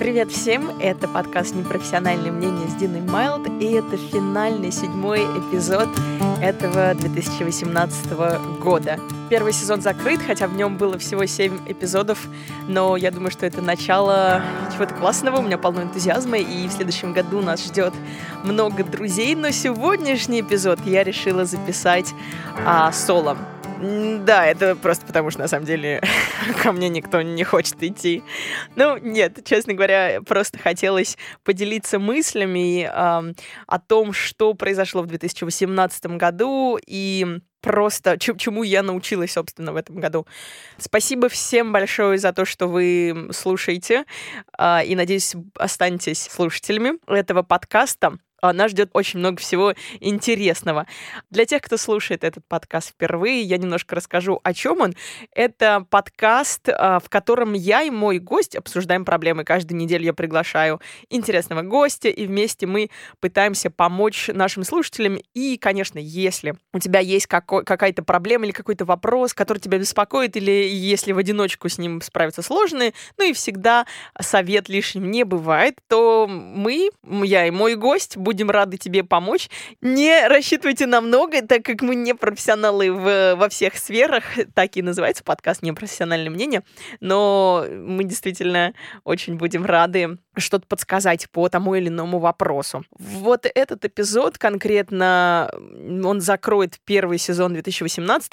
Привет всем! Это подкаст «Непрофессиональное мнение» с Диной Майлд, и это финальный седьмой эпизод этого 2018 года. Первый сезон закрыт, хотя в нем было всего семь эпизодов, но я думаю, что это начало чего-то классного, у меня полно энтузиазма, и в следующем году нас ждет много друзей, но сегодняшний эпизод я решила записать а, соло. Да, это просто потому, что на самом деле ко мне никто не хочет идти. Ну, нет, честно говоря, просто хотелось поделиться мыслями э, о том, что произошло в 2018 году и просто чему я научилась, собственно, в этом году. Спасибо всем большое за то, что вы слушаете, э, и, надеюсь, останетесь слушателями этого подкаста. А, нас ждет очень много всего интересного. Для тех, кто слушает этот подкаст впервые, я немножко расскажу, о чем он. Это подкаст, а, в котором я и мой гость обсуждаем проблемы. Каждую неделю я приглашаю интересного гостя, и вместе мы пытаемся помочь нашим слушателям. И, конечно, если у тебя есть какая-то проблема или какой-то вопрос, который тебя беспокоит, или если в одиночку с ним справиться сложно, ну и всегда совет лишним не бывает, то мы, я и мой гость, рады тебе помочь. Не рассчитывайте на много, так как мы не профессионалы в, во всех сферах. Так и называется подкаст «Непрофессиональное мнение». Но мы действительно очень будем рады что-то подсказать по тому или иному вопросу. Вот этот эпизод конкретно, он закроет первый сезон 2018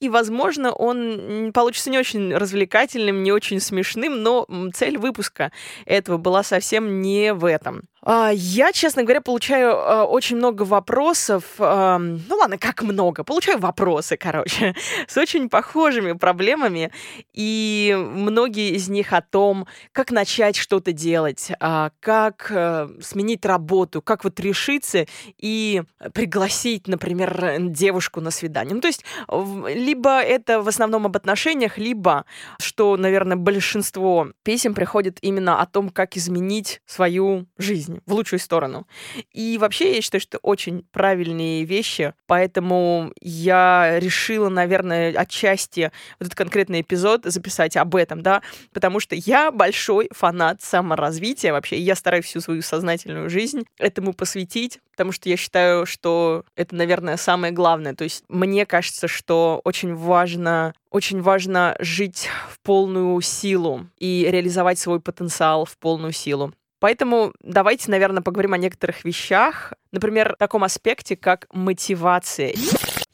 и, возможно, он получится не очень развлекательным, не очень смешным, но цель выпуска этого была совсем не в этом. А, я, честно говоря, получаю а, очень много вопросов. Ну ладно, как много? Получаю вопросы, короче, с очень похожими проблемами. И многие из них о том, как начать что-то делать, а, как э, сменить работу, как вот решиться и пригласить, например, девушку на свидание. Ну, то есть либо это в основном об отношениях, либо, что, наверное, большинство песен приходит именно о том, как изменить свою жизнь жизнь в лучшую сторону. И вообще я считаю, что очень правильные вещи, поэтому я решила, наверное, отчасти вот этот конкретный эпизод записать об этом, да, потому что я большой фанат саморазвития вообще, и я стараюсь всю свою сознательную жизнь этому посвятить, потому что я считаю, что это, наверное, самое главное. То есть мне кажется, что очень важно очень важно жить в полную силу и реализовать свой потенциал в полную силу. Поэтому давайте, наверное, поговорим о некоторых вещах, например, таком аспекте, как мотивация.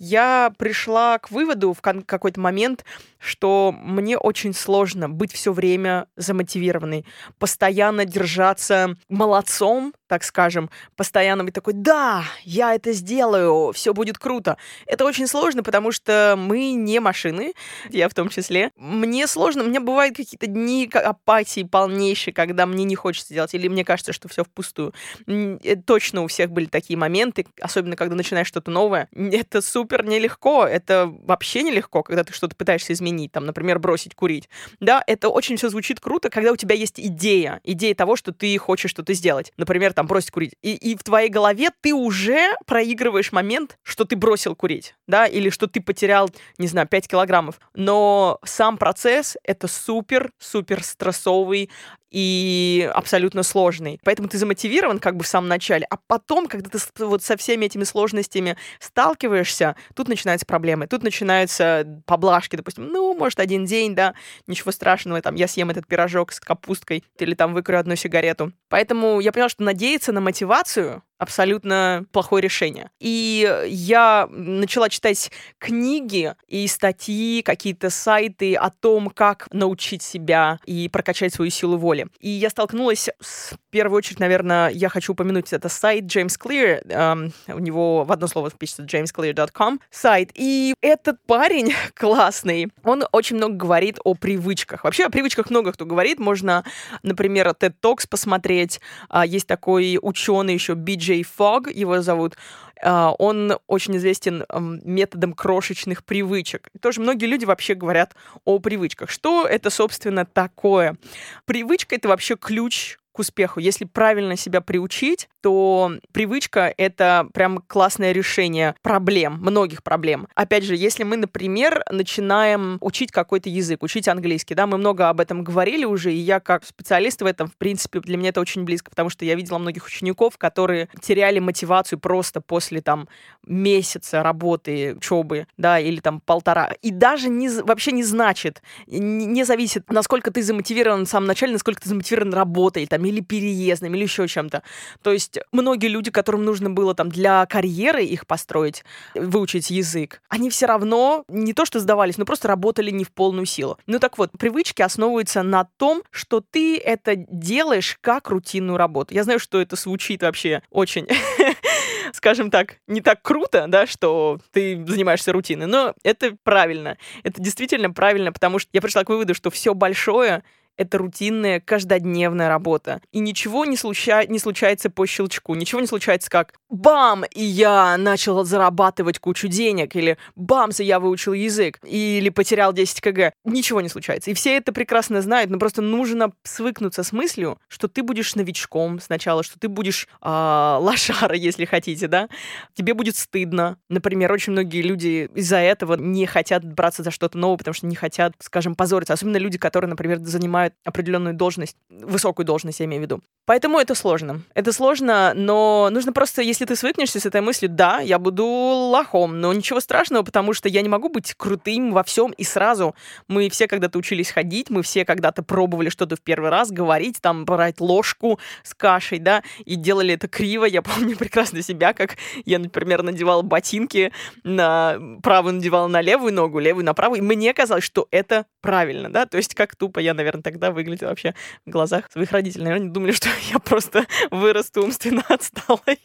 Я пришла к выводу в какой-то момент, что мне очень сложно быть все время замотивированной, постоянно держаться молодцом, так скажем, постоянно быть такой, да, я это сделаю, все будет круто. Это очень сложно, потому что мы не машины, я в том числе. Мне сложно, мне бывают какие-то дни апатии полнейшие, когда мне не хочется делать, или мне кажется, что все впустую. Э, точно у всех были такие моменты, особенно когда начинаешь что-то новое. Это супер нелегко, это вообще нелегко, когда ты что-то пытаешься изменить, там, например, бросить курить. Да, это очень все звучит круто, когда у тебя есть идея, идея того, что ты хочешь что-то сделать. Например, там, бросить курить. И, и в твоей голове ты уже проигрываешь момент, что ты бросил курить, да, или что ты потерял, не знаю, 5 килограммов. Но сам процесс — это супер-супер стрессовый, и абсолютно сложный. Поэтому ты замотивирован как бы в самом начале, а потом, когда ты вот со всеми этими сложностями сталкиваешься, тут начинаются проблемы, тут начинаются поблажки, допустим, ну, может, один день, да, ничего страшного, там, я съем этот пирожок с капусткой или там выкурю одну сигарету. Поэтому я поняла, что надеяться на мотивацию абсолютно плохое решение. И я начала читать книги и статьи, какие-то сайты о том, как научить себя и прокачать свою силу воли. И я столкнулась с, в первую очередь, наверное, я хочу упомянуть это сайт James Clear. Эм, у него в одно слово пишется jamesclear.com сайт. И этот парень классный, он очень много говорит о привычках. Вообще о привычках много кто говорит. Можно, например, TED Talks посмотреть. А, есть такой ученый еще, BJ Джей Фог, его зовут, а, он очень известен методом крошечных привычек. Тоже многие люди вообще говорят о привычках. Что это, собственно, такое? Привычка — это вообще ключ к успеху. Если правильно себя приучить, то привычка — это прям классное решение проблем, многих проблем. Опять же, если мы, например, начинаем учить какой-то язык, учить английский, да, мы много об этом говорили уже, и я как специалист в этом, в принципе, для меня это очень близко, потому что я видела многих учеников, которые теряли мотивацию просто после там месяца работы, учебы, да, или там полтора. И даже не, вообще не значит, не, не зависит, насколько ты замотивирован в самом начале, насколько ты замотивирован работой, там, или переездом, или еще чем-то. То есть многие люди, которым нужно было там для карьеры их построить, выучить язык, они все равно не то что сдавались, но просто работали не в полную силу. Ну так вот, привычки основываются на том, что ты это делаешь как рутинную работу. Я знаю, что это звучит вообще очень скажем так, не так круто, да, что ты занимаешься рутиной, но это правильно. Это действительно правильно, потому что я пришла к выводу, что все большое это рутинная, каждодневная работа. И ничего не, случа... не случается по щелчку. Ничего не случается как бам, и я начал зарабатывать кучу денег, или бамс, и я выучил язык, или потерял 10 кг. Ничего не случается. И все это прекрасно знают, но просто нужно свыкнуться с мыслью, что ты будешь новичком сначала, что ты будешь э, лошара, если хотите, да. Тебе будет стыдно. Например, очень многие люди из-за этого не хотят браться за что-то новое, потому что не хотят, скажем, позориться. Особенно люди, которые, например, занимают определенную должность, высокую должность, я имею в виду. Поэтому это сложно. Это сложно, но нужно просто, если ты свыкнешься с этой мыслью, да, я буду лохом, но ничего страшного, потому что я не могу быть крутым во всем и сразу. Мы все когда-то учились ходить, мы все когда-то пробовали что-то в первый раз, говорить, там, брать ложку с кашей, да, и делали это криво. Я помню прекрасно себя, как я, например, надевала ботинки, на правую надевала на левую ногу, левую на правую, и мне казалось, что это правильно, да, то есть как тупо я, наверное, тогда выглядела вообще в глазах своих родителей. Наверное, думали, что я просто вырасту умственно отсталой.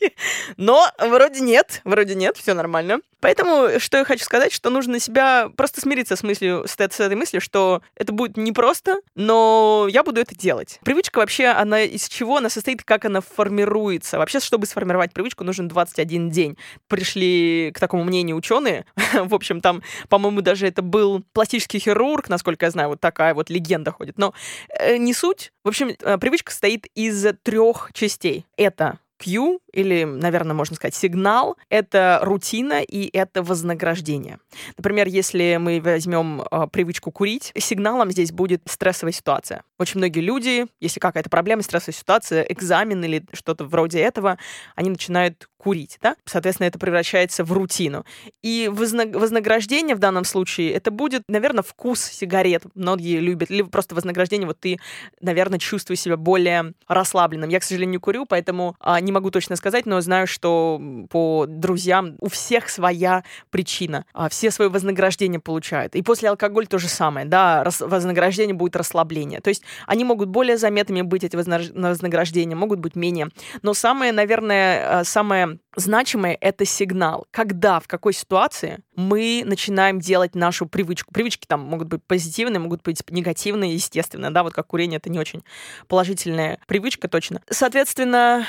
Но вроде нет, вроде нет, все нормально. Поэтому, что я хочу сказать, что нужно себя просто смириться с мыслью, с, с этой мыслью, что это будет непросто, но я буду это делать. Привычка вообще, она из чего? Она состоит, как она формируется. Вообще, чтобы сформировать привычку, нужен 21 день. Пришли к такому мнению ученые. В общем, там, по-моему, даже это был пластический хирург, насколько я знаю, вот такая вот легенда ходит. Но э, не суть. В общем, э, привычка состоит из трех частей. Это Q, или, наверное, можно сказать, сигнал, это рутина и это вознаграждение. Например, если мы возьмем э, привычку курить, сигналом здесь будет стрессовая ситуация. Очень многие люди, если какая-то проблема, стрессовая ситуация, экзамен или что-то вроде этого, они начинают курить, да? Соответственно, это превращается в рутину. И вознаграждение в данном случае, это будет, наверное, вкус сигарет. Многие любят. Или просто вознаграждение, вот ты, наверное, чувствуешь себя более расслабленным. Я, к сожалению, не курю, поэтому а, не могу точно сказать, но знаю, что по друзьям у всех своя причина. А, все свое вознаграждение получают. И после алкоголя то же самое, да, вознаграждение будет расслабление. То есть они могут более заметными быть, эти вознаграждения, могут быть менее. Но самое, наверное, а, самое значимое — это сигнал. Когда, в какой ситуации мы начинаем делать нашу привычку. Привычки там могут быть позитивные, могут быть негативные, естественно, да, вот как курение — это не очень положительная привычка точно. Соответственно,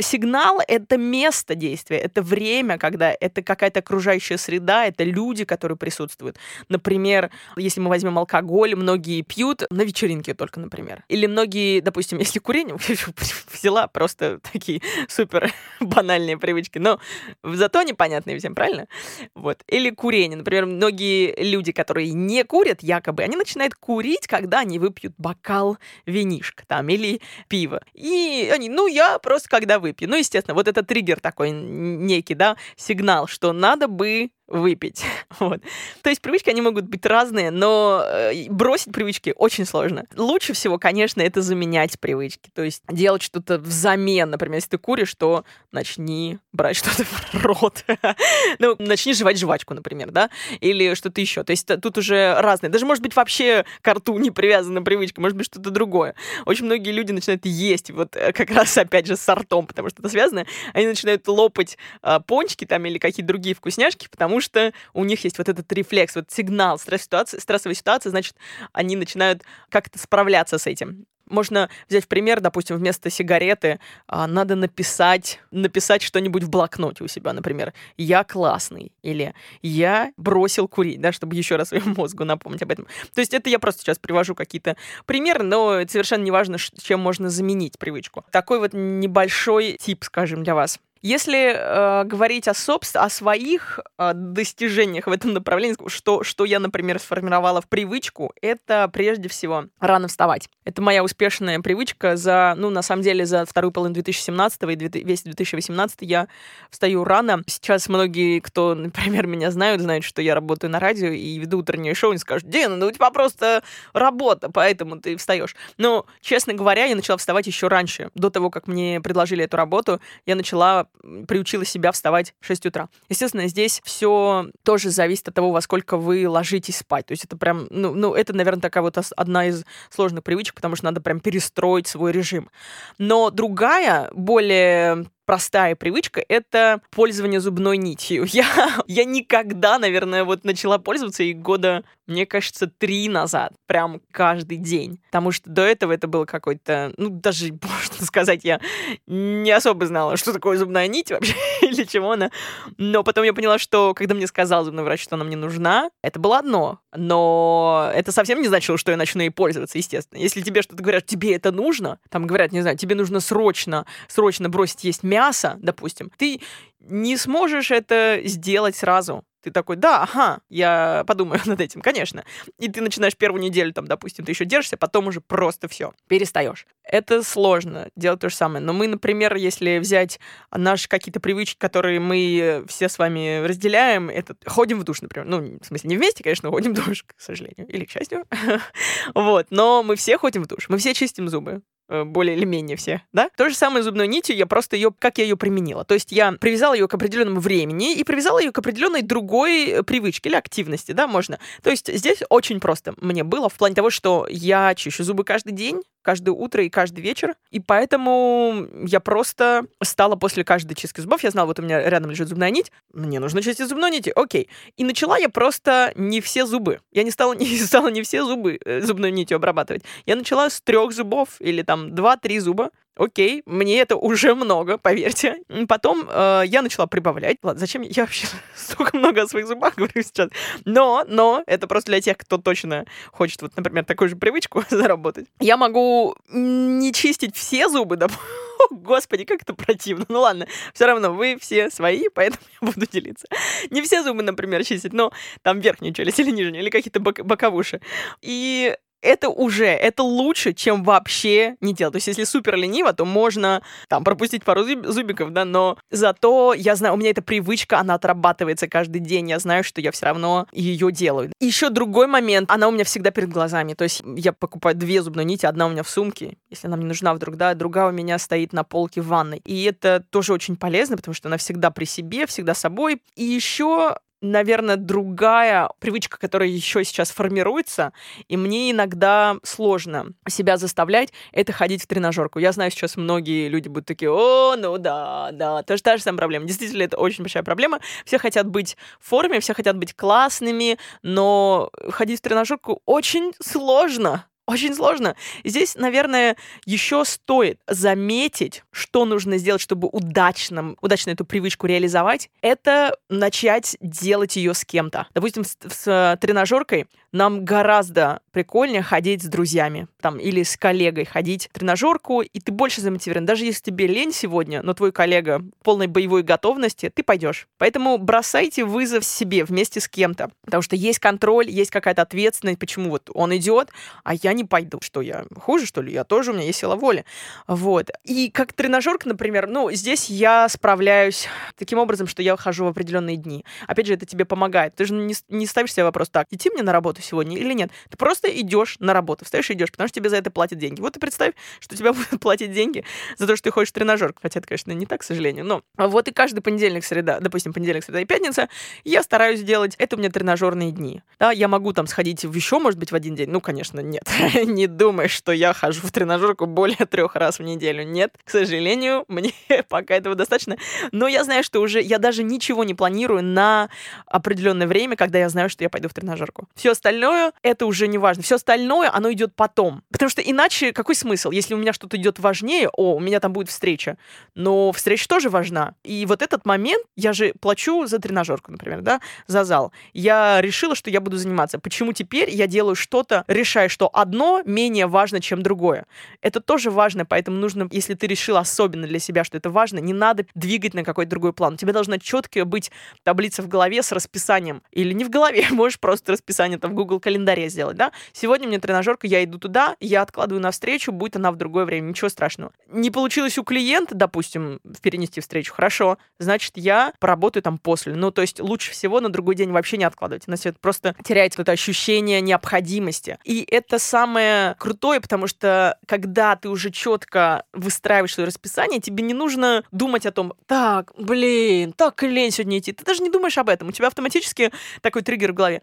Сигнал — это место действия, это время, когда это какая-то окружающая среда, это люди, которые присутствуют. Например, если мы возьмем алкоголь, многие пьют на вечеринке только, например. Или многие, допустим, если курение, взяла просто такие супер банальные привычки, но зато непонятные всем, правильно? Вот. Или курение. Например, многие люди, которые не курят, якобы, они начинают курить, когда они выпьют бокал винишка там или пиво. И они, ну, я просто когда выпью. Ну, естественно, вот это триггер такой некий, да, сигнал, что надо бы выпить. Вот. То есть привычки, они могут быть разные, но э, бросить привычки очень сложно. Лучше всего, конечно, это заменять привычки. То есть делать что-то взамен. Например, если ты куришь, то начни брать что-то в рот. ну, начни жевать жвачку, например, да? Или что-то еще. То есть тут уже разные. Даже, может быть, вообще к рту не привязана привычка, может быть, что-то другое. Очень многие люди начинают есть, вот э, как раз, опять же, с ртом, потому что это связано. Они начинают лопать а, пончики там или какие-то другие вкусняшки, потому что у них есть вот этот рефлекс, вот сигнал стресс ситуации, стрессовой ситуации, значит, они начинают как-то справляться с этим. можно взять в пример, допустим, вместо сигареты а, надо написать, написать что-нибудь в блокноте у себя, например, «Я классный» или «Я бросил курить», да, чтобы еще раз своему мозгу напомнить об этом. То есть это я просто сейчас привожу какие-то примеры, но совершенно не важно, чем можно заменить привычку. Такой вот небольшой тип, скажем, для вас. Если э, говорить о, собствен... о своих э, достижениях в этом направлении, что, что я, например, сформировала в привычку, это прежде всего рано вставать. Это моя успешная привычка за, ну, на самом деле, за вторую половину 2017 и весь 2018 я встаю рано. Сейчас многие, кто, например, меня знают, знают, что я работаю на радио и веду утреннее шоу, и скажут, Дина, ну у тебя просто работа, поэтому ты встаешь. Но, честно говоря, я начала вставать еще раньше. До того, как мне предложили эту работу, я начала приучила себя вставать в 6 утра. Естественно, здесь все тоже зависит от того, во сколько вы ложитесь спать. То есть это прям, ну, ну это, наверное, такая вот одна из сложных привычек, потому что надо прям перестроить свой режим. Но другая, более простая привычка — это пользование зубной нитью. Я, я никогда, наверное, вот начала пользоваться и года, мне кажется, три назад, прям каждый день. Потому что до этого это было какой-то, ну, даже, можно сказать, я не особо знала, что такое зубная нить вообще, или чего она. Но потом я поняла, что когда мне сказал зубной врач, что она мне нужна, это было одно. Но это совсем не значило, что я начну ей пользоваться, естественно. Если тебе что-то говорят, тебе это нужно, там говорят, не знаю, тебе нужно срочно, срочно бросить есть мясо, мясо, допустим, ты не сможешь это сделать сразу. Ты такой, да, ага, я подумаю над этим, конечно. И ты начинаешь первую неделю, там, допустим, ты еще держишься, потом уже просто все, перестаешь. Это сложно делать то же самое. Но мы, например, если взять наши какие-то привычки, которые мы все с вами разделяем, это ходим в душ, например. Ну, в смысле, не вместе, конечно, ходим в душ, к сожалению, или к счастью. вот, но мы все ходим в душ, мы все чистим зубы. Э, более или менее все, да? То же самое с зубной нитью, я просто ее, как я ее применила. То есть я привязала ее к определенному времени и привязала ее к определенной другой э, привычке или активности, да, можно. То есть здесь очень просто мне было в плане того, что я чищу зубы каждый день, каждое утро и каждый вечер. И поэтому я просто стала после каждой чистки зубов, я знала, вот у меня рядом лежит зубная нить, мне нужно чистить зубной нити, окей. И начала я просто не все зубы. Я не стала не, стала не все зубы э, зубной нитью обрабатывать. Я начала с трех зубов или там два-три зуба, окей, мне это уже много, поверьте. Потом э, я начала прибавлять. Ладно, зачем я вообще столько много о своих зубах говорю сейчас? Но, но, это просто для тех, кто точно хочет, вот, например, такую же привычку заработать. Я могу не чистить все зубы, да, господи, как это противно. Ну ладно, все равно вы все свои, поэтому я буду делиться. Не все зубы, например, чистить, но там верхнюю челюсть или нижнюю, или какие-то бок боковуши. И это уже, это лучше, чем вообще не делать. То есть, если супер лениво, то можно там пропустить пару зуб зубиков, да, но зато я знаю, у меня эта привычка, она отрабатывается каждый день, я знаю, что я все равно ее делаю. Еще другой момент, она у меня всегда перед глазами, то есть я покупаю две зубные нити, одна у меня в сумке, если она мне нужна вдруг, да, другая у меня стоит на полке в ванной. И это тоже очень полезно, потому что она всегда при себе, всегда с собой. И еще наверное, другая привычка, которая еще сейчас формируется, и мне иногда сложно себя заставлять, это ходить в тренажерку. Я знаю, сейчас многие люди будут такие, о, ну да, да, тоже та же самая проблема. Действительно, это очень большая проблема. Все хотят быть в форме, все хотят быть классными, но ходить в тренажерку очень сложно очень сложно. Здесь, наверное, еще стоит заметить, что нужно сделать, чтобы удачно, удачно эту привычку реализовать. Это начать делать ее с кем-то. Допустим, с, с тренажеркой нам гораздо прикольнее ходить с друзьями там, или с коллегой ходить в тренажерку, и ты больше замотивирован. Даже если тебе лень сегодня, но твой коллега в полной боевой готовности, ты пойдешь. Поэтому бросайте вызов себе вместе с кем-то, потому что есть контроль, есть какая-то ответственность, почему вот он идет, а я не пойду. Что я хуже, что ли? Я тоже, у меня есть сила воли. Вот. И как тренажерка, например, ну, здесь я справляюсь таким образом, что я хожу в определенные дни. Опять же, это тебе помогает. Ты же не, не ставишь себе вопрос, так, идти мне на работу сегодня или нет. Ты просто идешь на работу, встаешь и идешь, потому что тебе за это платят деньги. Вот и представь, что тебя будут платить деньги за то, что ты ходишь в тренажер. Хотя это, конечно, не так, к сожалению. Но вот и каждый понедельник, среда, допустим, понедельник, среда и пятница, я стараюсь делать, это у меня тренажерные дни. Да, я могу там сходить в еще, может быть, в один день. Ну, конечно, нет. не думай, что я хожу в тренажерку более трех раз в неделю. Нет, к сожалению, мне пока этого достаточно. Но я знаю, что уже я даже ничего не планирую на определенное время, когда я знаю, что я пойду в тренажерку. Все остальное это уже не важно. Все остальное оно идет потом. Потому что иначе какой смысл, если у меня что-то идет важнее, о, у меня там будет встреча. Но встреча тоже важна. И вот этот момент, я же плачу за тренажерку, например, да, за зал. Я решила, что я буду заниматься. Почему теперь я делаю что-то, решаю, что одно менее важно, чем другое? Это тоже важно, поэтому нужно, если ты решил особенно для себя, что это важно, не надо двигать на какой-то другой план. У тебя должна четкая быть таблица в голове с расписанием. Или не в голове, можешь просто расписание там в Google календаре сделать, да? Сегодня мне тренажерка, я иду туда, я откладываю на встречу, будет она в другое время, ничего страшного. Не получилось у клиента, допустим, перенести встречу, хорошо, значит, я поработаю там после. Ну, то есть лучше всего на другой день вообще не откладывать, иначе это просто теряется это ощущение необходимости. И это самое крутое, потому что когда ты уже четко выстраиваешь свое расписание, тебе не нужно думать о том, так, блин, так лень сегодня идти. Ты даже не думаешь об этом. У тебя автоматически такой триггер в голове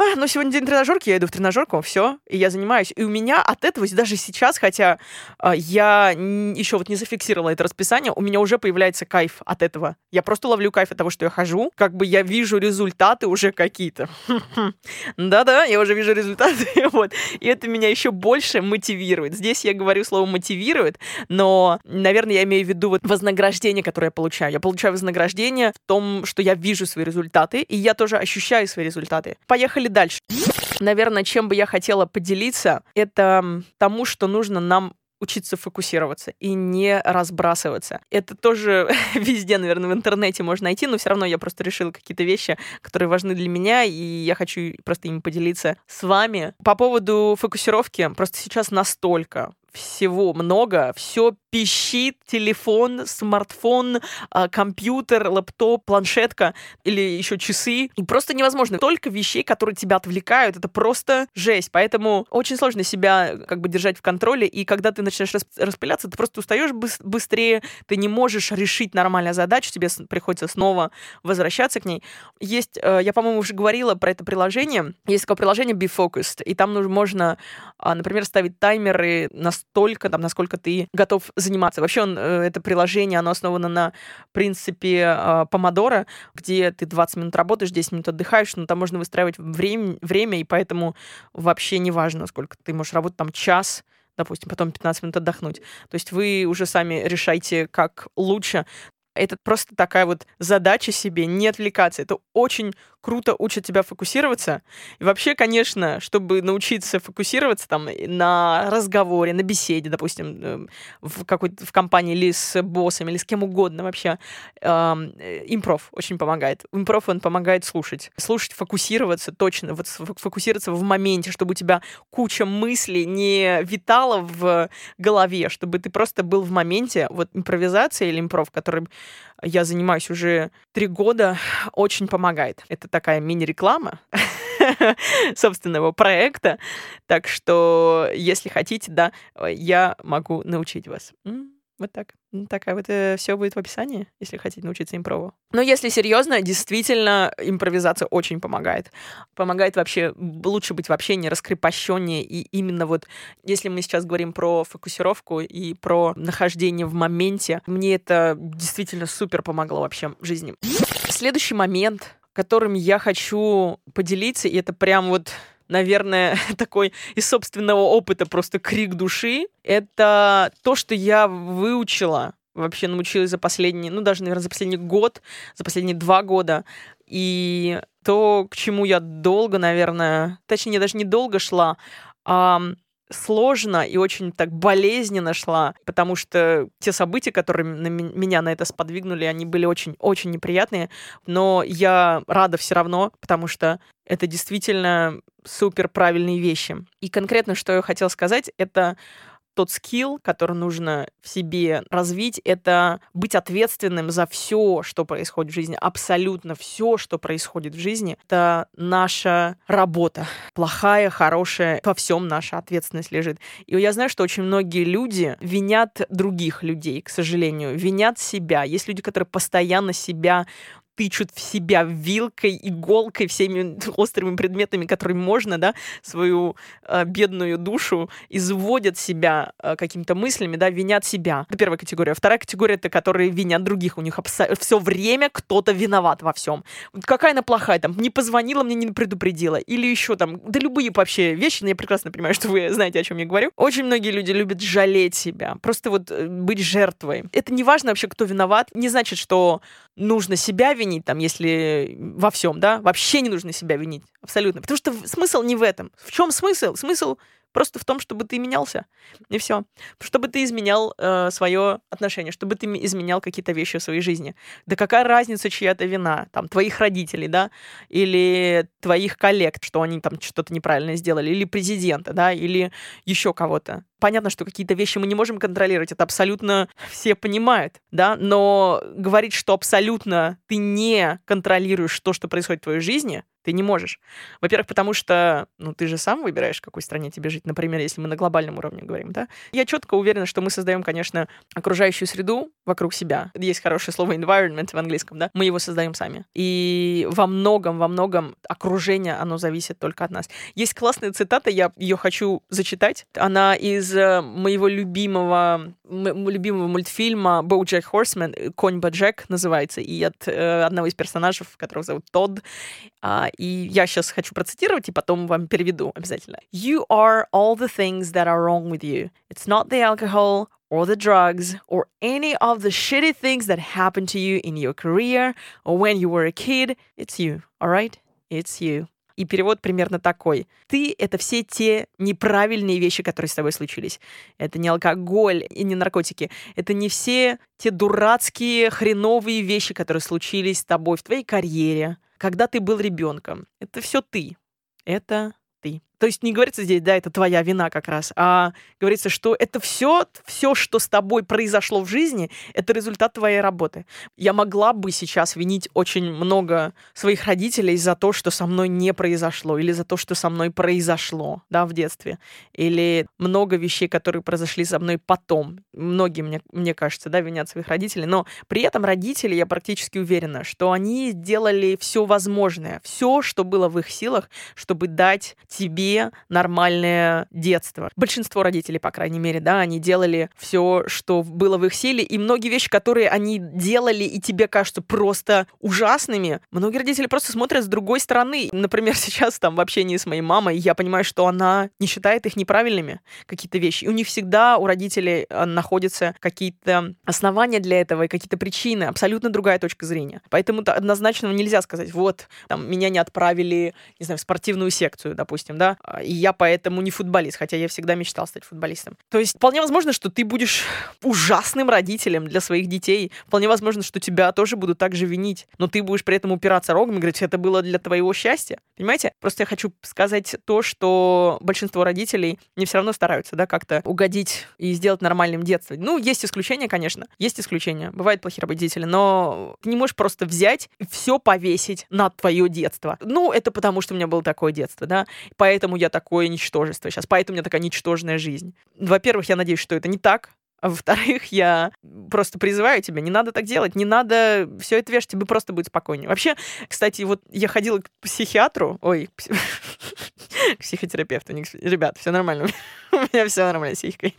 а, ну сегодня день тренажерки, я иду в тренажерку, все, и я занимаюсь. И у меня от этого даже сейчас, хотя а, я еще вот не зафиксировала это расписание, у меня уже появляется кайф от этого. Я просто ловлю кайф от того, что я хожу, как бы я вижу результаты уже какие-то. Да-да, я уже вижу результаты, вот. И это меня еще больше мотивирует. Здесь я говорю слово мотивирует, но, наверное, я имею в виду вот вознаграждение, которое я получаю. Я получаю вознаграждение в том, что я вижу свои результаты, и я тоже ощущаю свои результаты. Поехали дальше. Наверное, чем бы я хотела поделиться, это тому, что нужно нам учиться фокусироваться и не разбрасываться. Это тоже везде, наверное, в интернете можно найти, но все равно я просто решила какие-то вещи, которые важны для меня, и я хочу просто ими поделиться с вами. По поводу фокусировки, просто сейчас настолько всего много, все пищит, телефон, смартфон, а, компьютер, лэптоп, планшетка или еще часы. И просто невозможно. Только вещей, которые тебя отвлекают, это просто жесть. Поэтому очень сложно себя как бы держать в контроле. И когда ты начинаешь распыляться, ты просто устаешь быстрее, ты не можешь решить нормальную задачу, тебе приходится снова возвращаться к ней. Есть, э, я, по-моему, уже говорила про это приложение. Есть такое приложение Be Focused, и там можно, а, например, ставить таймеры настолько, там, насколько ты готов заниматься. Вообще он, э, это приложение, оно основано на принципе а, помодора, где ты 20 минут работаешь, 10 минут отдыхаешь, но там можно выстраивать время, время и поэтому вообще не важно, сколько ты можешь работать, там час, допустим, потом 15 минут отдохнуть. То есть вы уже сами решайте, как лучше. Это просто такая вот задача себе, не отвлекаться. Это очень круто учат тебя фокусироваться. И вообще, конечно, чтобы научиться фокусироваться там на разговоре, на беседе, допустим, эм, в какой-то в компании или с боссами, или с кем угодно вообще, эм, импров очень помогает. Импров, он помогает слушать. Слушать, фокусироваться точно, вот фокусироваться в моменте, чтобы у тебя куча мыслей не витала в голове, чтобы ты просто был в моменте. Вот импровизация или импров, которым я занимаюсь уже три года, очень помогает. Это такая мини-реклама собственного проекта. Так что, если хотите, да, я могу научить вас. Вот так. Такая вот э, все будет в описании, если хотите научиться импрову. Но если серьезно, действительно, импровизация очень помогает. Помогает вообще лучше быть вообще не раскрепощеннее. И именно вот, если мы сейчас говорим про фокусировку и про нахождение в моменте, мне это действительно супер помогло вообще в жизни. Следующий момент, которым я хочу поделиться, и это прям вот наверное, такой из собственного опыта просто крик души, это то, что я выучила, вообще научилась за последний, ну, даже, наверное, за последний год, за последние два года. И то, к чему я долго, наверное, точнее, даже не долго шла, а сложно и очень так болезненно шла, потому что те события, которые на меня на это сподвигнули, они были очень-очень неприятные, но я рада все равно, потому что это действительно супер правильные вещи. И конкретно, что я хотела сказать, это тот скилл, который нужно в себе развить, это быть ответственным за все, что происходит в жизни, абсолютно все, что происходит в жизни. Это наша работа. Плохая, хорошая, во всем наша ответственность лежит. И я знаю, что очень многие люди винят других людей, к сожалению, винят себя. Есть люди, которые постоянно себя тычут в себя вилкой, иголкой, всеми острыми предметами, которые можно, да, свою э, бедную душу, изводят себя э, какими-то мыслями, да, винят себя. Это первая категория. Вторая категория — это которые винят других. У них все время кто-то виноват во всем. Какая она плохая, там, не позвонила мне, не предупредила. Или еще там, да любые вообще вещи, но я прекрасно понимаю, что вы знаете, о чем я говорю. Очень многие люди любят жалеть себя, просто вот э, быть жертвой. Это не важно вообще, кто виноват. Не значит, что нужно себя винить, там, если во всем, да, вообще не нужно себя винить. Абсолютно. Потому что смысл не в этом. В чем смысл? Смысл просто в том, чтобы ты менялся. И все. Чтобы ты изменял э, свое отношение, чтобы ты изменял какие-то вещи в своей жизни. Да какая разница, чья это вина? Там, твоих родителей, да? Или твоих коллег, что они там что-то неправильно сделали? Или президента, да? Или еще кого-то. Понятно, что какие-то вещи мы не можем контролировать, это абсолютно все понимают, да, но говорить, что абсолютно ты не контролируешь то, что происходит в твоей жизни, ты не можешь. Во-первых, потому что, ну, ты же сам выбираешь, в какой стране тебе жить, например, если мы на глобальном уровне говорим, да. Я четко уверена, что мы создаем, конечно, окружающую среду вокруг себя. Есть хорошее слово environment в английском, да. Мы его создаем сами. И во многом, во многом окружение, оно зависит только от нас. Есть классная цитата, я ее хочу зачитать. Она из э, моего любимого, любимого мультфильма BoJack Horseman, «Конь Боджек» называется, и от э, одного из персонажей, которого зовут Тодд. А, и я сейчас хочу процитировать, и потом вам переведу обязательно. You are all the things that are wrong with you. It's not the alcohol or the drugs or any of the shitty things that happened to you in your career or when you were a kid. It's you, alright? It's you. И перевод примерно такой. Ты — это все те неправильные вещи, которые с тобой случились. Это не алкоголь и не наркотики. Это не все те дурацкие, хреновые вещи, которые случились с тобой в твоей карьере, когда ты был ребенком. Это все ты. Это ты. То есть не говорится здесь, да, это твоя вина как раз, а говорится, что это все, все, что с тобой произошло в жизни, это результат твоей работы. Я могла бы сейчас винить очень много своих родителей за то, что со мной не произошло, или за то, что со мной произошло, да, в детстве, или много вещей, которые произошли со мной потом. Многие, мне, мне кажется, да, винят своих родителей, но при этом родители, я практически уверена, что они делали все возможное, все, что было в их силах, чтобы дать тебе нормальное детство. Большинство родителей, по крайней мере, да, они делали все, что было в их силе, и многие вещи, которые они делали, и тебе кажутся просто ужасными, многие родители просто смотрят с другой стороны. Например, сейчас там в общении с моей мамой я понимаю, что она не считает их неправильными, какие-то вещи. И у них всегда, у родителей э, находятся какие-то основания для этого и какие-то причины, абсолютно другая точка зрения. Поэтому однозначно нельзя сказать, вот, там, меня не отправили, не знаю, в спортивную секцию, допустим, да, и я поэтому не футболист, хотя я всегда мечтал стать футболистом. То есть вполне возможно, что ты будешь ужасным родителем для своих детей. Вполне возможно, что тебя тоже будут так же винить, но ты будешь при этом упираться рогом и говорить, это было для твоего счастья. Понимаете? Просто я хочу сказать то, что большинство родителей не все равно стараются, да, как-то угодить и сделать нормальным детство. Ну, есть исключения, конечно. Есть исключения. Бывают плохие родители, но ты не можешь просто взять и все повесить на твое детство. Ну, это потому, что у меня было такое детство, да. Поэтому поэтому я такое ничтожество сейчас, поэтому у меня такая ничтожная жизнь. Во-первых, я надеюсь, что это не так, а во-вторых, я просто призываю тебя, не надо так делать, не надо все это вешать, тебе просто будет спокойнее. Вообще, кстати, вот я ходила к психиатру, ой, к психотерапевту, ребят, все нормально, у меня все нормально с психикой.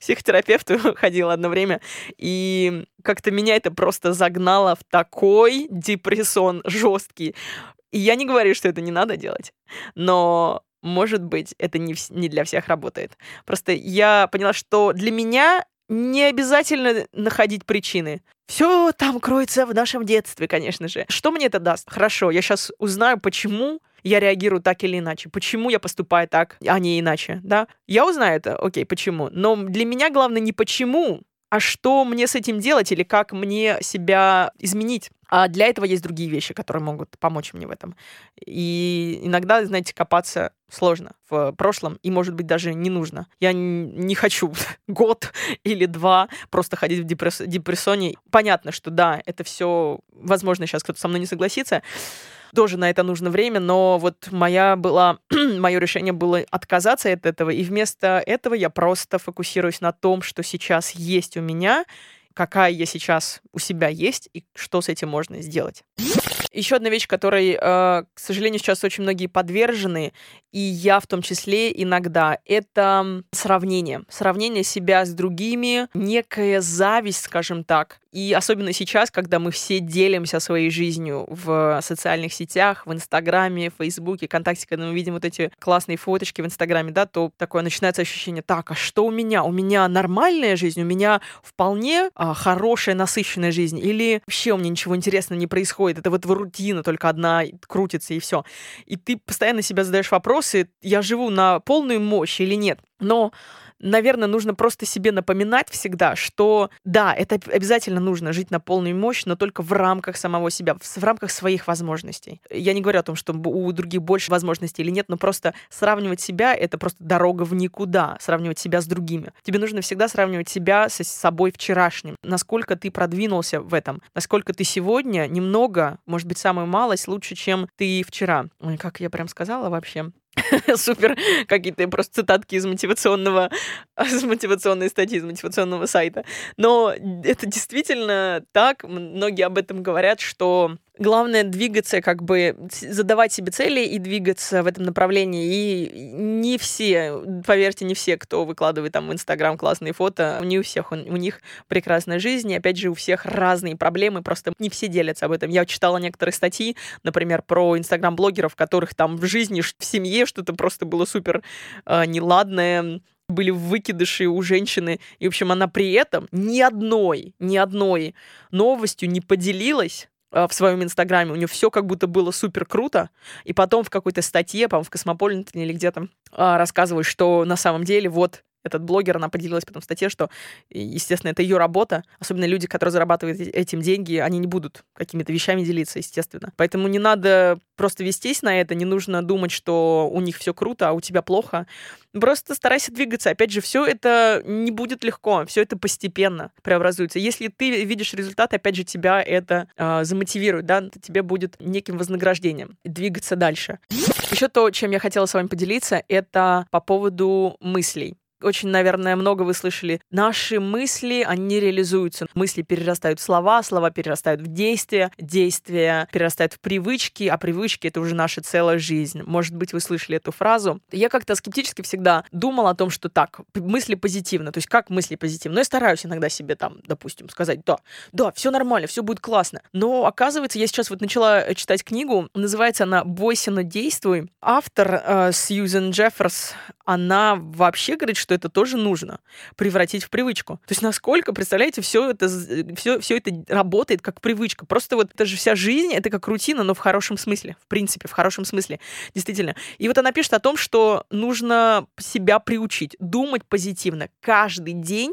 Психотерапевту ходила одно время, и как-то меня это просто загнало в такой депрессон жесткий. И я не говорю, что это не надо делать, но может быть, это не, не для всех работает. Просто я поняла, что для меня не обязательно находить причины. Все там кроется в нашем детстве, конечно же. Что мне это даст? Хорошо, я сейчас узнаю, почему я реагирую так или иначе, почему я поступаю так, а не иначе, да? Я узнаю это, окей, почему. Но для меня главное не почему, а что мне с этим делать или как мне себя изменить. А для этого есть другие вещи, которые могут помочь мне в этом. И иногда, знаете, копаться сложно в прошлом, и, может быть, даже не нужно. Я не хочу год или два просто ходить в депресс... депрессоне. Понятно, что да, это все, возможно, сейчас кто-то со мной не согласится, тоже на это нужно время, но вот моя была, мое решение было отказаться от этого, и вместо этого я просто фокусируюсь на том, что сейчас есть у меня, какая я сейчас у себя есть и что с этим можно сделать. Еще одна вещь, которой, э, к сожалению, сейчас очень многие подвержены, и я в том числе иногда, это сравнение. Сравнение себя с другими, некая зависть, скажем так. И особенно сейчас, когда мы все делимся своей жизнью в социальных сетях, в Инстаграме, в Фейсбуке, ВКонтакте, когда мы видим вот эти классные фоточки в Инстаграме, да, то такое начинается ощущение, так, а что у меня? У меня нормальная жизнь, у меня вполне а, хорошая, насыщенная жизнь, или вообще у меня ничего интересного не происходит, это вот рутина только одна крутится и все. И ты постоянно себя задаешь вопросы, я живу на полную мощь или нет. Но наверное, нужно просто себе напоминать всегда, что да, это обязательно нужно жить на полную мощь, но только в рамках самого себя, в рамках своих возможностей. Я не говорю о том, что у других больше возможностей или нет, но просто сравнивать себя — это просто дорога в никуда, сравнивать себя с другими. Тебе нужно всегда сравнивать себя с собой вчерашним. Насколько ты продвинулся в этом, насколько ты сегодня немного, может быть, самую малость лучше, чем ты вчера. Ой, как я прям сказала вообще. супер какие-то просто цитатки из мотивационного, из мотивационной статьи, из мотивационного сайта. Но это действительно так, многие об этом говорят, что Главное двигаться, как бы задавать себе цели и двигаться в этом направлении. И не все, поверьте, не все, кто выкладывает там в Инстаграм классные фото, не у всех у них прекрасная жизнь. И опять же, у всех разные проблемы, просто не все делятся об этом. Я читала некоторые статьи, например, про инстаграм-блогеров, которых там в жизни, в семье что-то просто было супер э, неладное, были выкидыши у женщины. И, в общем, она при этом ни одной, ни одной новостью не поделилась, в своем инстаграме, у нее все как будто было супер круто, и потом в какой-то статье, по-моему, в Космополитене или где-то а, рассказывают, что на самом деле вот этот блогер, она поделилась потом в статье, что, естественно, это ее работа. Особенно люди, которые зарабатывают этим деньги, они не будут какими-то вещами делиться, естественно. Поэтому не надо просто вестись на это, не нужно думать, что у них все круто, а у тебя плохо. Просто старайся двигаться. Опять же, все это не будет легко, все это постепенно преобразуется. Если ты видишь результат, опять же, тебя это э, замотивирует, да, тебе будет неким вознаграждением двигаться дальше. Еще то, чем я хотела с вами поделиться, это по поводу мыслей очень, наверное, много вы слышали. Наши мысли, они реализуются. Мысли перерастают в слова, слова перерастают в действия, действия перерастают в привычки, а привычки — это уже наша целая жизнь. Может быть, вы слышали эту фразу. Я как-то скептически всегда думала о том, что так, мысли позитивно. То есть как мысли позитивно? Но я стараюсь иногда себе там, допустим, сказать, да, да, все нормально, все будет классно. Но оказывается, я сейчас вот начала читать книгу, называется она «Бойся, но действуй». Автор э, Сьюзен Джефферс, она вообще говорит, что это тоже нужно превратить в привычку. То есть насколько, представляете, все это, все, все это работает как привычка. Просто вот это же вся жизнь, это как рутина, но в хорошем смысле. В принципе, в хорошем смысле. Действительно. И вот она пишет о том, что нужно себя приучить, думать позитивно каждый день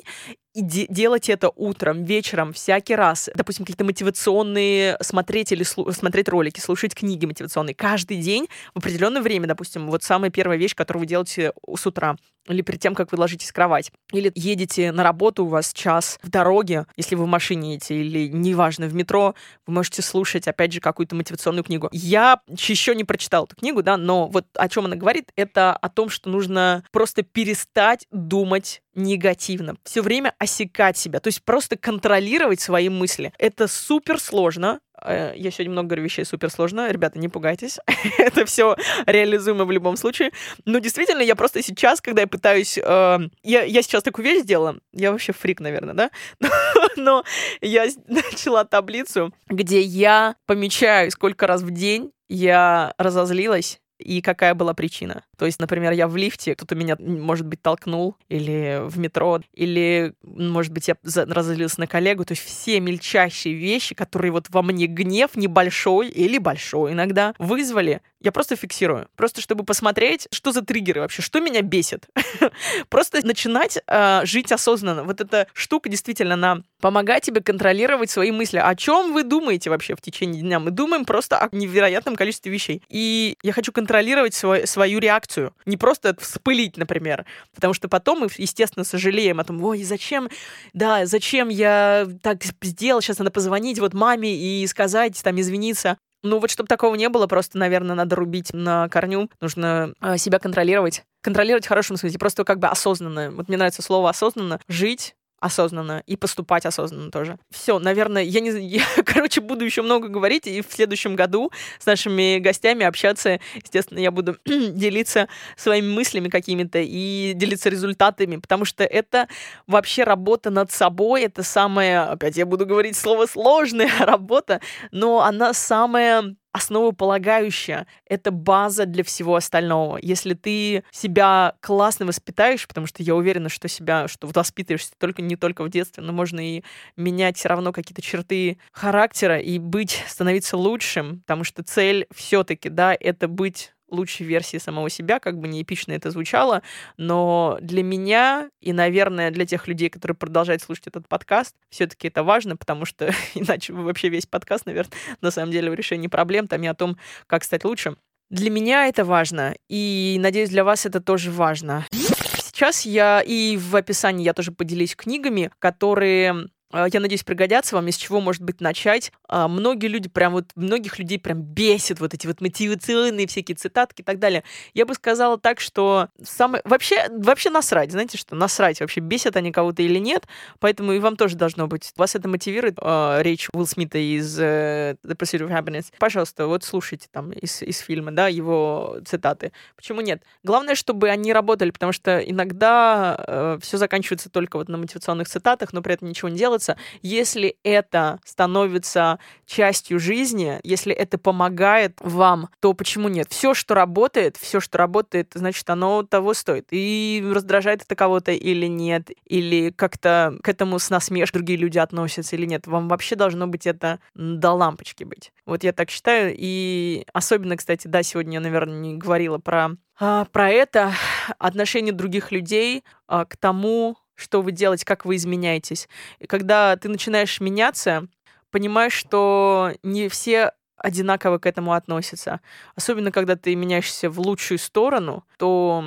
и де- делать это утром, вечером, всякий раз. Допустим, какие-то мотивационные смотреть или слу- смотреть ролики, слушать книги мотивационные каждый день в определенное время, допустим, вот самая первая вещь, которую вы делаете с утра или перед тем, как вы ложитесь в кровать. Или едете на работу, у вас час в дороге, если вы в машине едете, или неважно, в метро, вы можете слушать, опять же, какую-то мотивационную книгу. Я еще не прочитала эту книгу, да, но вот о чем она говорит, это о том, что нужно просто перестать думать негативно, все время осекать себя, то есть просто контролировать свои мысли. Это супер сложно, я сегодня много говорю вещей суперсложно. Ребята, не пугайтесь. Это все реализуемо в любом случае. Но действительно, я просто сейчас, когда я пытаюсь... Э, я, я сейчас такую вещь сделала. Я вообще фрик, наверное, да? Но, но я начала таблицу, где я помечаю, сколько раз в день я разозлилась и какая была причина. То есть, например, я в лифте, кто-то меня, может быть, толкнул, или в метро, или, может быть, я разозлился на коллегу. То есть все мельчайшие вещи, которые вот во мне гнев небольшой или большой иногда вызвали, я просто фиксирую. Просто чтобы посмотреть, что за триггеры вообще, что меня бесит. Просто начинать э, жить осознанно. Вот эта штука действительно нам помогает тебе контролировать свои мысли. О чем вы думаете вообще в течение дня? Мы думаем просто о невероятном количестве вещей. И я хочу контролировать свой, свою реакцию. Не просто вспылить, например. Потому что потом мы, естественно, сожалеем о том, ой, зачем, да, зачем я так сделал, сейчас надо позвонить вот маме и сказать, там, извиниться. Ну вот, чтобы такого не было, просто, наверное, надо рубить на корню. Нужно э, себя контролировать. Контролировать в хорошем смысле, просто как бы осознанно. Вот мне нравится слово осознанно. Жить осознанно и поступать осознанно тоже. Все, наверное, я не я, короче, буду еще много говорить, и в следующем году с нашими гостями общаться. Естественно, я буду делиться своими мыслями какими-то и делиться результатами, потому что это вообще работа над собой, это самая, опять я буду говорить слово сложная работа, но она самая основополагающая. Это база для всего остального. Если ты себя классно воспитаешь, потому что я уверена, что себя, что воспитываешься только не только в детстве, но можно и менять все равно какие-то черты характера и быть, становиться лучшим, потому что цель все-таки, да, это быть лучшей версии самого себя, как бы не эпично это звучало, но для меня и, наверное, для тех людей, которые продолжают слушать этот подкаст, все-таки это важно, потому что иначе вообще весь подкаст, наверное, на самом деле в решении проблем, там и о том, как стать лучше. Для меня это важно, и, надеюсь, для вас это тоже важно. Сейчас я и в описании я тоже поделюсь книгами, которые я надеюсь, пригодятся вам, из чего, может быть, начать. А, многие люди, прям вот, многих людей прям бесит вот эти вот мотивационные всякие цитатки и так далее. Я бы сказала так, что самое... Вообще, вообще насрать, знаете что? Насрать, вообще бесят они кого-то или нет, поэтому и вам тоже должно быть. Вас это мотивирует, э, речь Уилл Смита из э, The Pursuit of Happiness. Пожалуйста, вот слушайте там из, из фильма, да, его цитаты. Почему нет? Главное, чтобы они работали, потому что иногда э, все заканчивается только вот на мотивационных цитатах, но при этом ничего не делается, делаться, если это становится частью жизни, если это помогает вам, то почему нет? Все, что работает, все, что работает, значит, оно того стоит. И раздражает это кого-то или нет, или как-то к этому с насмешкой другие люди относятся или нет. Вам вообще должно быть это до лампочки быть. Вот я так считаю. И особенно, кстати, да, сегодня я, наверное, не говорила про а, про это отношение других людей а, к тому, что вы делаете, как вы изменяетесь. И когда ты начинаешь меняться, понимаешь, что не все одинаково к этому относятся. Особенно, когда ты меняешься в лучшую сторону, то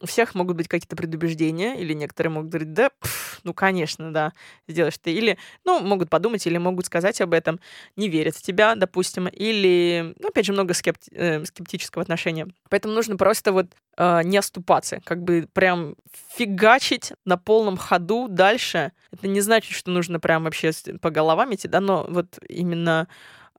у всех могут быть какие-то предубеждения, или некоторые могут говорить, да, пф, ну, конечно, да, сделаешь ты. Или, ну, могут подумать, или могут сказать об этом, не верят в тебя, допустим, или, ну, опять же, много скепти- э, скептического отношения. Поэтому нужно просто вот э, не оступаться, как бы прям фигачить на полном ходу дальше. Это не значит, что нужно прям вообще по головам идти, да, но вот именно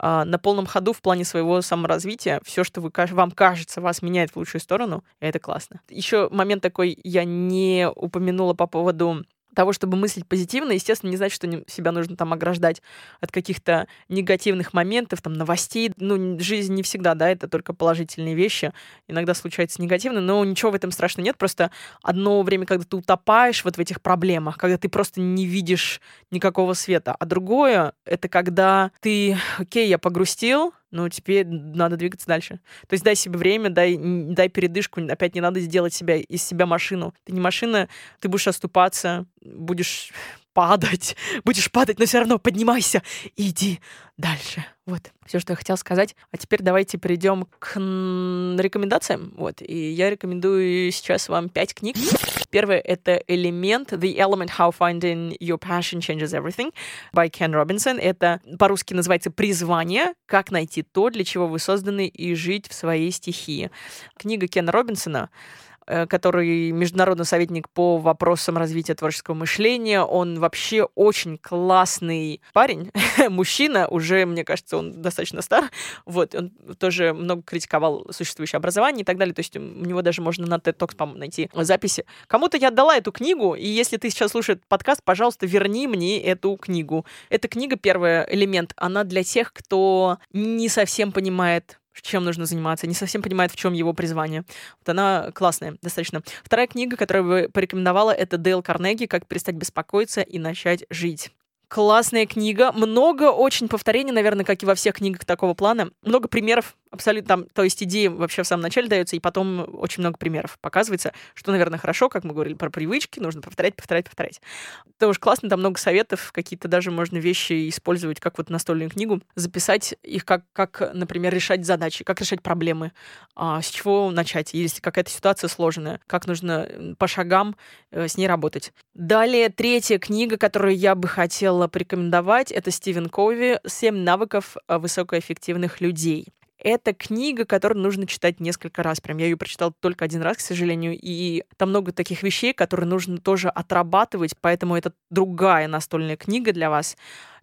на полном ходу в плане своего саморазвития. Все, что вы, вам кажется, вас меняет в лучшую сторону, это классно. Еще момент такой я не упомянула по поводу того, чтобы мыслить позитивно, естественно, не значит, что себя нужно там ограждать от каких-то негативных моментов, там, новостей. Ну, жизнь не всегда, да, это только положительные вещи. Иногда случается негативно, но ничего в этом страшного нет. Просто одно время, когда ты утопаешь вот в этих проблемах, когда ты просто не видишь никакого света, а другое — это когда ты, окей, я погрустил, ну, теперь надо двигаться дальше. То есть дай себе время, дай, дай передышку, опять не надо сделать себя, из себя машину. Ты не машина, ты будешь оступаться, будешь падать, будешь падать, но все равно поднимайся и иди дальше. Вот, все, что я хотела сказать. А теперь давайте перейдем к рекомендациям. Вот, и я рекомендую сейчас вам пять книг. Первое — это «Элемент», «The Element How Finding Your Passion Changes Everything» by Ken Robinson. Это по-русски называется «Призвание. Как найти то, для чего вы созданы, и жить в своей стихии». Книга Кена Робинсона который международный советник по вопросам развития творческого мышления. Он вообще очень классный парень, мужчина, уже, мне кажется, он достаточно стар. Вот, он тоже много критиковал существующее образование и так далее. То есть у него даже можно на TED Talks, найти записи. Кому-то я отдала эту книгу, и если ты сейчас слушаешь подкаст, пожалуйста, верни мне эту книгу. Эта книга, первый элемент, она для тех, кто не совсем понимает чем нужно заниматься, не совсем понимает, в чем его призвание. Вот она классная, достаточно. Вторая книга, которую бы порекомендовала, это Дейл Карнеги «Как перестать беспокоиться и начать жить». Классная книга. Много очень повторений, наверное, как и во всех книгах такого плана. Много примеров абсолютно там, то есть идеи вообще в самом начале даются, и потом очень много примеров показывается, что, наверное, хорошо, как мы говорили про привычки, нужно повторять, повторять, повторять. Тоже классно, там много советов, какие-то даже можно вещи использовать, как вот настольную книгу, записать их, как, как например, решать задачи, как решать проблемы, а, с чего начать, если какая-то ситуация сложная, как нужно по шагам э, с ней работать. Далее, третья книга, которую я бы хотела порекомендовать, это Стивен Кови «Семь навыков э, высокоэффективных людей». Это книга, которую нужно читать несколько раз. Прям я ее прочитала только один раз, к сожалению, и там много таких вещей, которые нужно тоже отрабатывать, поэтому это другая настольная книга для вас.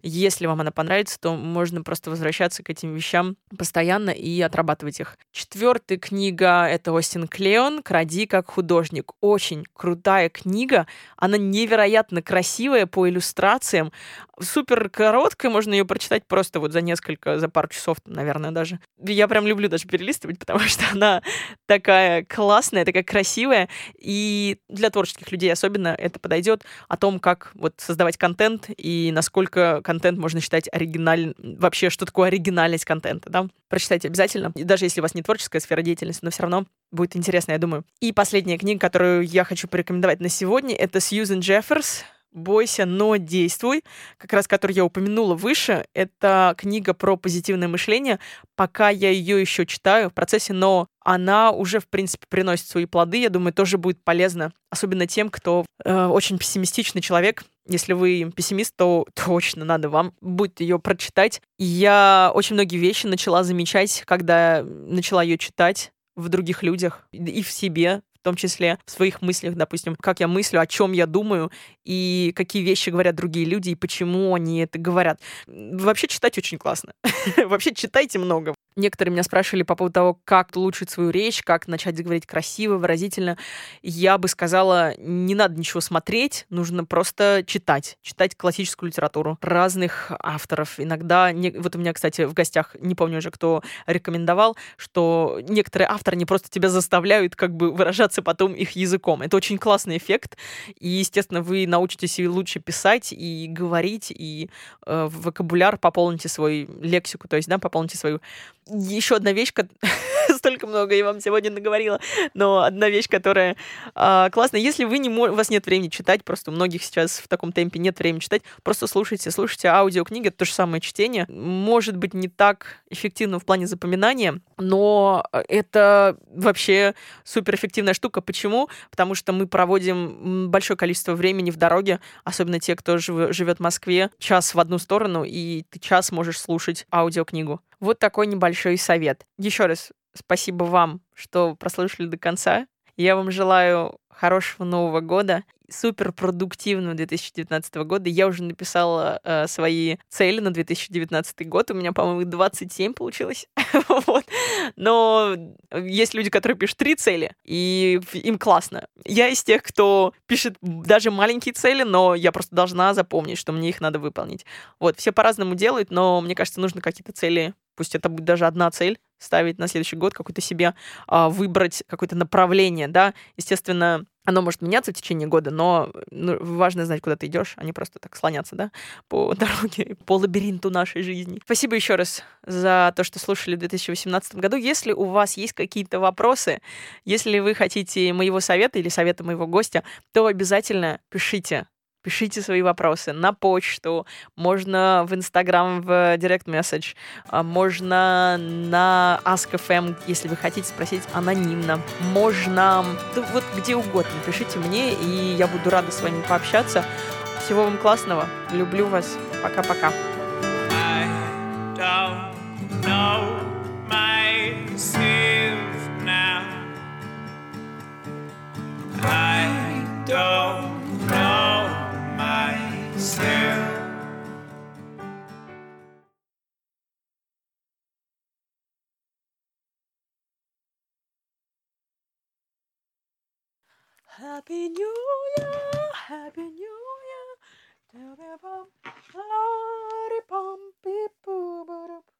Если вам она понравится, то можно просто возвращаться к этим вещам постоянно и отрабатывать их. Четвертая книга — это Остин Клеон «Кради как художник». Очень крутая книга. Она невероятно красивая по иллюстрациям. Супер короткая, можно ее прочитать просто вот за несколько, за пару часов, наверное, даже. Я прям люблю даже перелистывать, потому что она такая классная, такая красивая. И для творческих людей особенно это подойдет о том, как вот создавать контент и насколько контент можно считать оригинальным. Вообще, что такое оригинальность контента, да? Прочитайте обязательно. Даже если у вас не творческая сфера деятельности, но все равно будет интересно, я думаю. И последняя книга, которую я хочу порекомендовать на сегодня, это Сьюзен Джефферс «Бойся, но действуй», как раз который я упомянула выше. Это книга про позитивное мышление. Пока я ее еще читаю в процессе, но она уже, в принципе, приносит свои плоды. Я думаю, тоже будет полезно, особенно тем, кто э, очень пессимистичный человек. Если вы пессимист, то точно надо вам будет ее прочитать. Я очень многие вещи начала замечать, когда начала ее читать в других людях и в себе, в том числе в своих мыслях, допустим, как я мыслю, о чем я думаю, и какие вещи говорят другие люди, и почему они это говорят. Вообще читать очень классно. Вообще читайте много. Некоторые меня спрашивали по поводу того, как улучшить свою речь, как начать говорить красиво, выразительно. Я бы сказала, не надо ничего смотреть, нужно просто читать. Читать классическую литературу разных авторов. Иногда, вот у меня, кстати, в гостях, не помню уже, кто рекомендовал, что некоторые авторы не просто тебя заставляют как бы выражаться потом их языком. Это очень классный эффект. И, естественно, вы научитесь и лучше писать, и говорить, и э, вокабуляр пополните свой лексику, то есть, да, пополните свою еще одна вещь, столько много я вам сегодня наговорила, но одна вещь, которая э, классная. Если вы не у вас нет времени читать, просто у многих сейчас в таком темпе нет времени читать, просто слушайте, слушайте аудиокниги, это то же самое чтение. Может быть, не так эффективно в плане запоминания, но это вообще суперэффективная штука. Почему? Потому что мы проводим большое количество времени в дороге, особенно те, кто жив, живет в Москве, час в одну сторону, и ты час можешь слушать аудиокнигу. Вот такой небольшой совет. Еще раз спасибо вам, что прослушали до конца. Я вам желаю хорошего Нового года, супер продуктивного 2019 года. Я уже написала э, свои цели на 2019 год. У меня, по-моему, 27 получилось. Но есть люди, которые пишут три цели, и им классно. Я из тех, кто пишет даже маленькие цели, но я просто должна запомнить, что мне их надо выполнить. Вот, все по-разному делают, но мне кажется, нужно какие-то цели пусть это будет даже одна цель, ставить на следующий год, какой-то себе а, выбрать какое-то направление, да. Естественно, оно может меняться в течение года, но ну, важно знать, куда ты идешь, а не просто так слоняться, да, по дороге, по лабиринту нашей жизни. Спасибо еще раз за то, что слушали в 2018 году. Если у вас есть какие-то вопросы, если вы хотите моего совета или совета моего гостя, то обязательно пишите пишите свои вопросы на почту, можно в Инстаграм в директ месседж, можно на Ask.fm, если вы хотите спросить анонимно, можно да вот где угодно, пишите мне, и я буду рада с вами пообщаться. Всего вам классного, люблю вас, пока-пока. Don't is. Happy New Year, Happy New Year. Lordy pom, beep, boo, boo, boo.